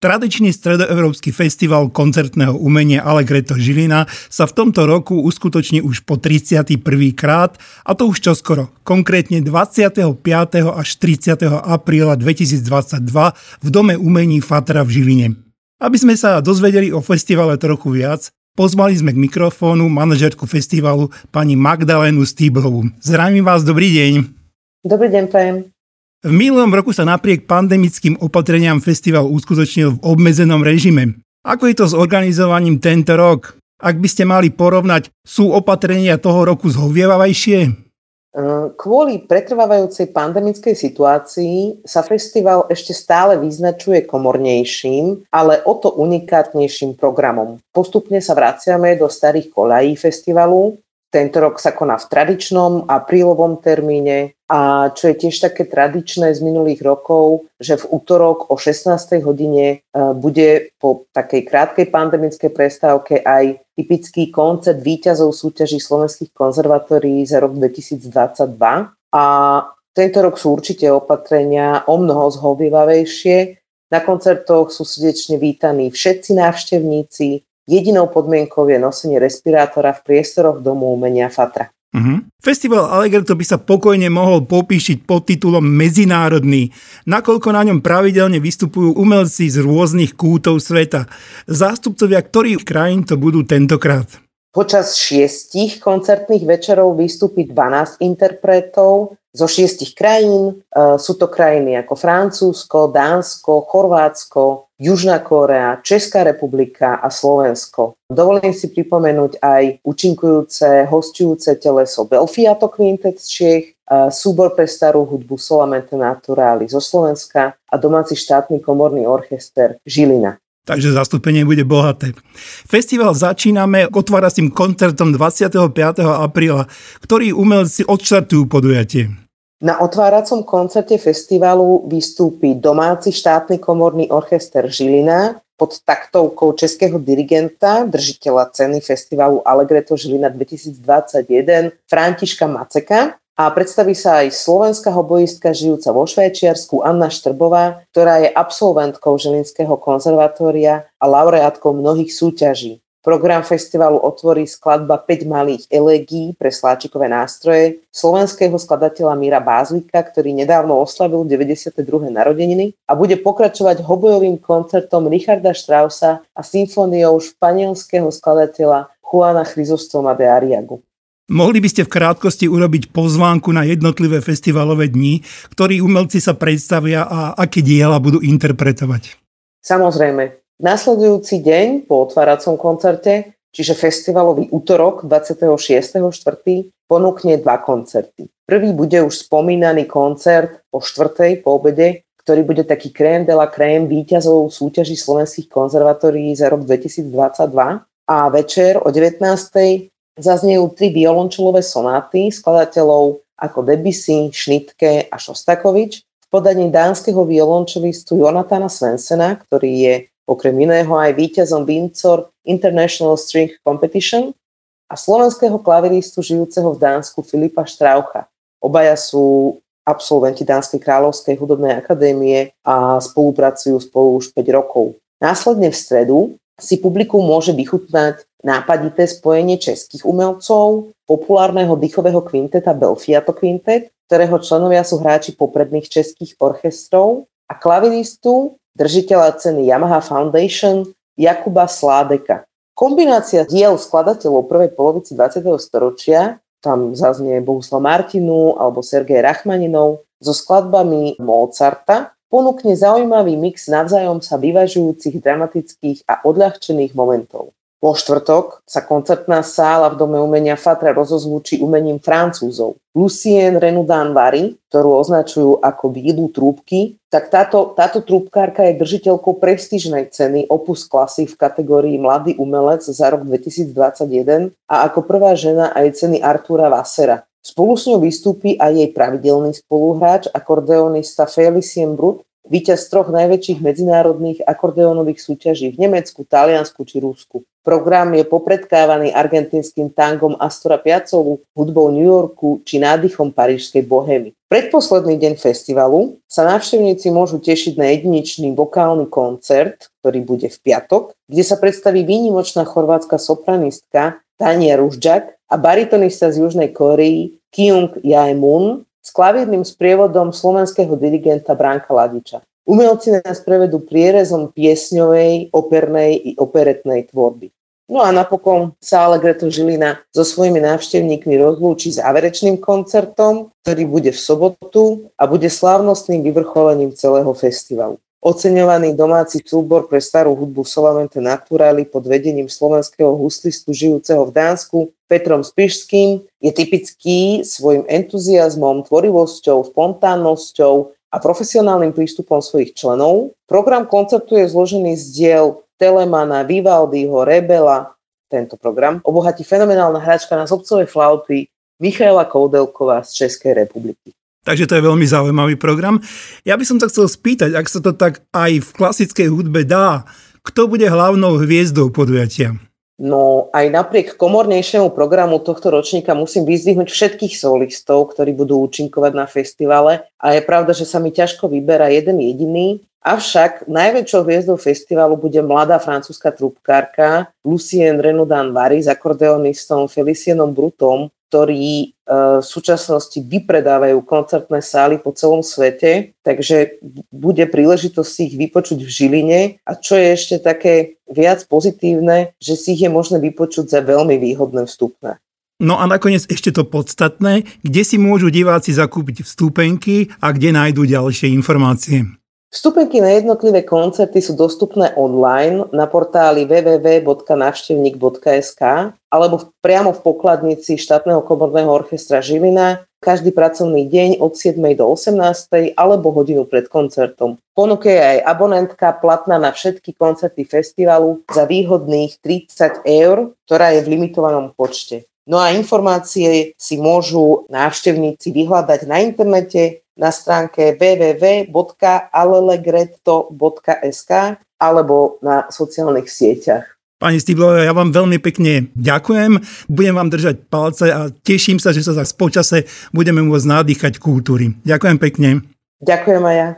Tradičný stredoeurópsky festival koncertného umenia Allegretto Žilina sa v tomto roku uskutoční už po 31. krát a to už čoskoro, konkrétne 25. až 30. apríla 2022 v Dome umení Fatra v Žiline. Aby sme sa dozvedeli o festivale trochu viac, pozvali sme k mikrofónu manažerku festivalu pani Magdalénu Stýblovú. Zdravím vás, dobrý deň. Dobrý deň, prajem. V minulom roku sa napriek pandemickým opatreniam festival uskutočnil v obmedzenom režime. Ako je to s organizovaním tento rok? Ak by ste mali porovnať, sú opatrenia toho roku zhovievavejšie? Kvôli pretrvávajúcej pandemickej situácii sa festival ešte stále vyznačuje komornejším, ale o to unikátnejším programom. Postupne sa vraciame do starých kolají festivalu, tento rok sa koná v tradičnom aprílovom termíne a čo je tiež také tradičné z minulých rokov, že v útorok o 16. hodine e, bude po takej krátkej pandemickej prestávke aj typický koncert výťazov súťaží slovenských konzervatórií za rok 2022. A tento rok sú určite opatrenia o mnoho zhovývavejšie. Na koncertoch sú srdečne vítaní všetci návštevníci, Jedinou podmienkou je nosenie respirátora v priestoroch domu umenia Fatra. Uh-huh. Festival Allegretto by sa pokojne mohol popíšiť pod titulom Medzinárodný, nakoľko na ňom pravidelne vystupujú umelci z rôznych kútov sveta. Zástupcovia ktorých krajín to budú tentokrát? Počas šiestich koncertných večerov vystúpi 12 interpretov zo šiestich krajín. E, sú to krajiny ako Francúzsko, Dánsko, Chorvátsko, Južná Kórea, Česká republika a Slovensko. Dovolím si pripomenúť aj účinkujúce, hostujúce teleso Belfiato Quintet z Čiech, e, súbor pre starú hudbu Solamente Naturali zo Slovenska a domáci štátny komorný orchester Žilina takže zastúpenie bude bohaté. Festival začíname otváracím koncertom 25. apríla, ktorý umelci odštartujú podujatie. Na otváracom koncerte festivalu vystúpi domáci štátny komorný orchester Žilina pod taktovkou českého dirigenta, držiteľa ceny festivalu Allegretto Žilina 2021 Františka Maceka a predstaví sa aj slovenská hobojistka žijúca vo Švajčiarsku Anna Štrbová, ktorá je absolventkou Žilinského konzervatória a laureátkou mnohých súťaží. Program festivalu otvorí skladba 5 malých elegí pre sláčikové nástroje slovenského skladateľa Míra Bázlika, ktorý nedávno oslavil 92. narodeniny a bude pokračovať hobojovým koncertom Richarda Straussa a symfóniou španielského skladateľa Juana Chryzostoma de Ariagu. Mohli by ste v krátkosti urobiť pozvánku na jednotlivé festivalové dni, ktorí umelci sa predstavia a aké diela budú interpretovať? Samozrejme. Nasledujúci deň po otváracom koncerte, čiže festivalový útorok 26.4. ponúkne dva koncerty. Prvý bude už spomínaný koncert o štvrtej po obede, ktorý bude taký krém de la krém výťazov súťaží slovenských konzervatórií za rok 2022 a večer o 19 zaznejú tri violončelové sonáty skladateľov ako Debussy, Šnitke a Šostakovič v podaní dánskeho violončelistu Jonatana Svensena, ktorý je okrem iného aj víťazom Windsor International String Competition a slovenského klaviristu žijúceho v Dánsku Filipa Štraucha. Obaja sú absolventi Dánskej kráľovskej hudobnej akadémie a spolupracujú spolu už 5 rokov. Následne v stredu si publikum môže vychutnať nápadité spojenie českých umelcov, populárneho dýchového kvinteta Belfiato Quintet, ktorého členovia sú hráči popredných českých orchestrov a klaviristu, držiteľa ceny Yamaha Foundation Jakuba Sládeka. Kombinácia diel skladateľov prvej polovici 20. storočia, tam zaznie Bohuslav Martinu alebo Sergej Rachmaninov, so skladbami Mozarta, ponúkne zaujímavý mix navzájom sa vyvažujúcich dramatických a odľahčených momentov. Vo štvrtok sa koncertná sála v Dome umenia Fatra rozozvučí umením Francúzov. Lucien Renaudin Vary, ktorú označujú ako výdu trúbky, tak táto, táto trúbkárka je držiteľkou prestížnej ceny Opus Classic v kategórii Mladý umelec za rok 2021 a ako prvá žena aj ceny Artura Vassera. Spolu s ňou vystúpi aj jej pravidelný spoluhráč, akordeonista Felicien Brut, víťaz troch najväčších medzinárodných akordeónových súťaží v Nemecku, Taliansku či Rusku. Program je popredkávaný argentínskym tangom Astora Piazzolu, hudbou New Yorku či nádychom parížskej bohémy. Predposledný deň festivalu sa návštevníci môžu tešiť na jedinečný vokálny koncert, ktorý bude v piatok, kde sa predstaví výnimočná chorvátska sopranistka Tania Ružďak a baritonista z Južnej Korei Kyung Jae-moon s klavírnym sprievodom slovenského dirigenta Branka Ladiča. Umelci nás prevedú prierezom piesňovej, opernej i operetnej tvorby. No a napokon sa Allegretto Žilina so svojimi návštevníkmi rozlúči záverečným koncertom, ktorý bude v sobotu a bude slávnostným vyvrcholením celého festivalu. Oceňovaný domáci súbor pre starú hudbu Solamente Naturali pod vedením slovenského huslistu žijúceho v Dánsku Petrom Spišským je typický svojim entuziasmom, tvorivosťou, spontánnosťou a profesionálnym prístupom svojich členov. Program koncertu je zložený z diel Telemana, Vivaldiho, Rebela. Tento program obohatí fenomenálna hračka na zobcovej flauty Michaela Koudelková z Českej republiky. Takže to je veľmi zaujímavý program. Ja by som sa chcel spýtať, ak sa to tak aj v klasickej hudbe dá, kto bude hlavnou hviezdou podujatia? No aj napriek komornejšiemu programu tohto ročníka musím vyzdvihnúť všetkých solistov, ktorí budú účinkovať na festivale a je pravda, že sa mi ťažko vyberá jeden jediný. Avšak najväčšou hviezdou festivalu bude mladá francúzska trubkárka Lucien Renoudan Vary s akordeonistom Felicienom Brutom, ktorí e, v súčasnosti vypredávajú koncertné sály po celom svete, takže bude príležitosť si ich vypočuť v Žiline a čo je ešte také viac pozitívne, že si ich je možné vypočuť za veľmi výhodné vstupné. No a nakoniec ešte to podstatné, kde si môžu diváci zakúpiť vstupenky a kde nájdú ďalšie informácie. Vstupenky na jednotlivé koncerty sú dostupné online na portáli www.navštevník.sk alebo priamo v pokladnici štátneho komorného orchestra Žilina každý pracovný deň od 7. do 18. alebo hodinu pred koncertom. Ponuke je aj abonentka platná na všetky koncerty festivalu za výhodných 30 eur, ktorá je v limitovanom počte. No a informácie si môžu návštevníci vyhľadať na internete na stránke www.allelegretto.sk alebo na sociálnych sieťach. Pani Stiblová, ja vám veľmi pekne ďakujem, budem vám držať palce a teším sa, že sa tak z počase budeme môcť nadýchať kultúry. Ďakujem pekne. Ďakujem aj ja.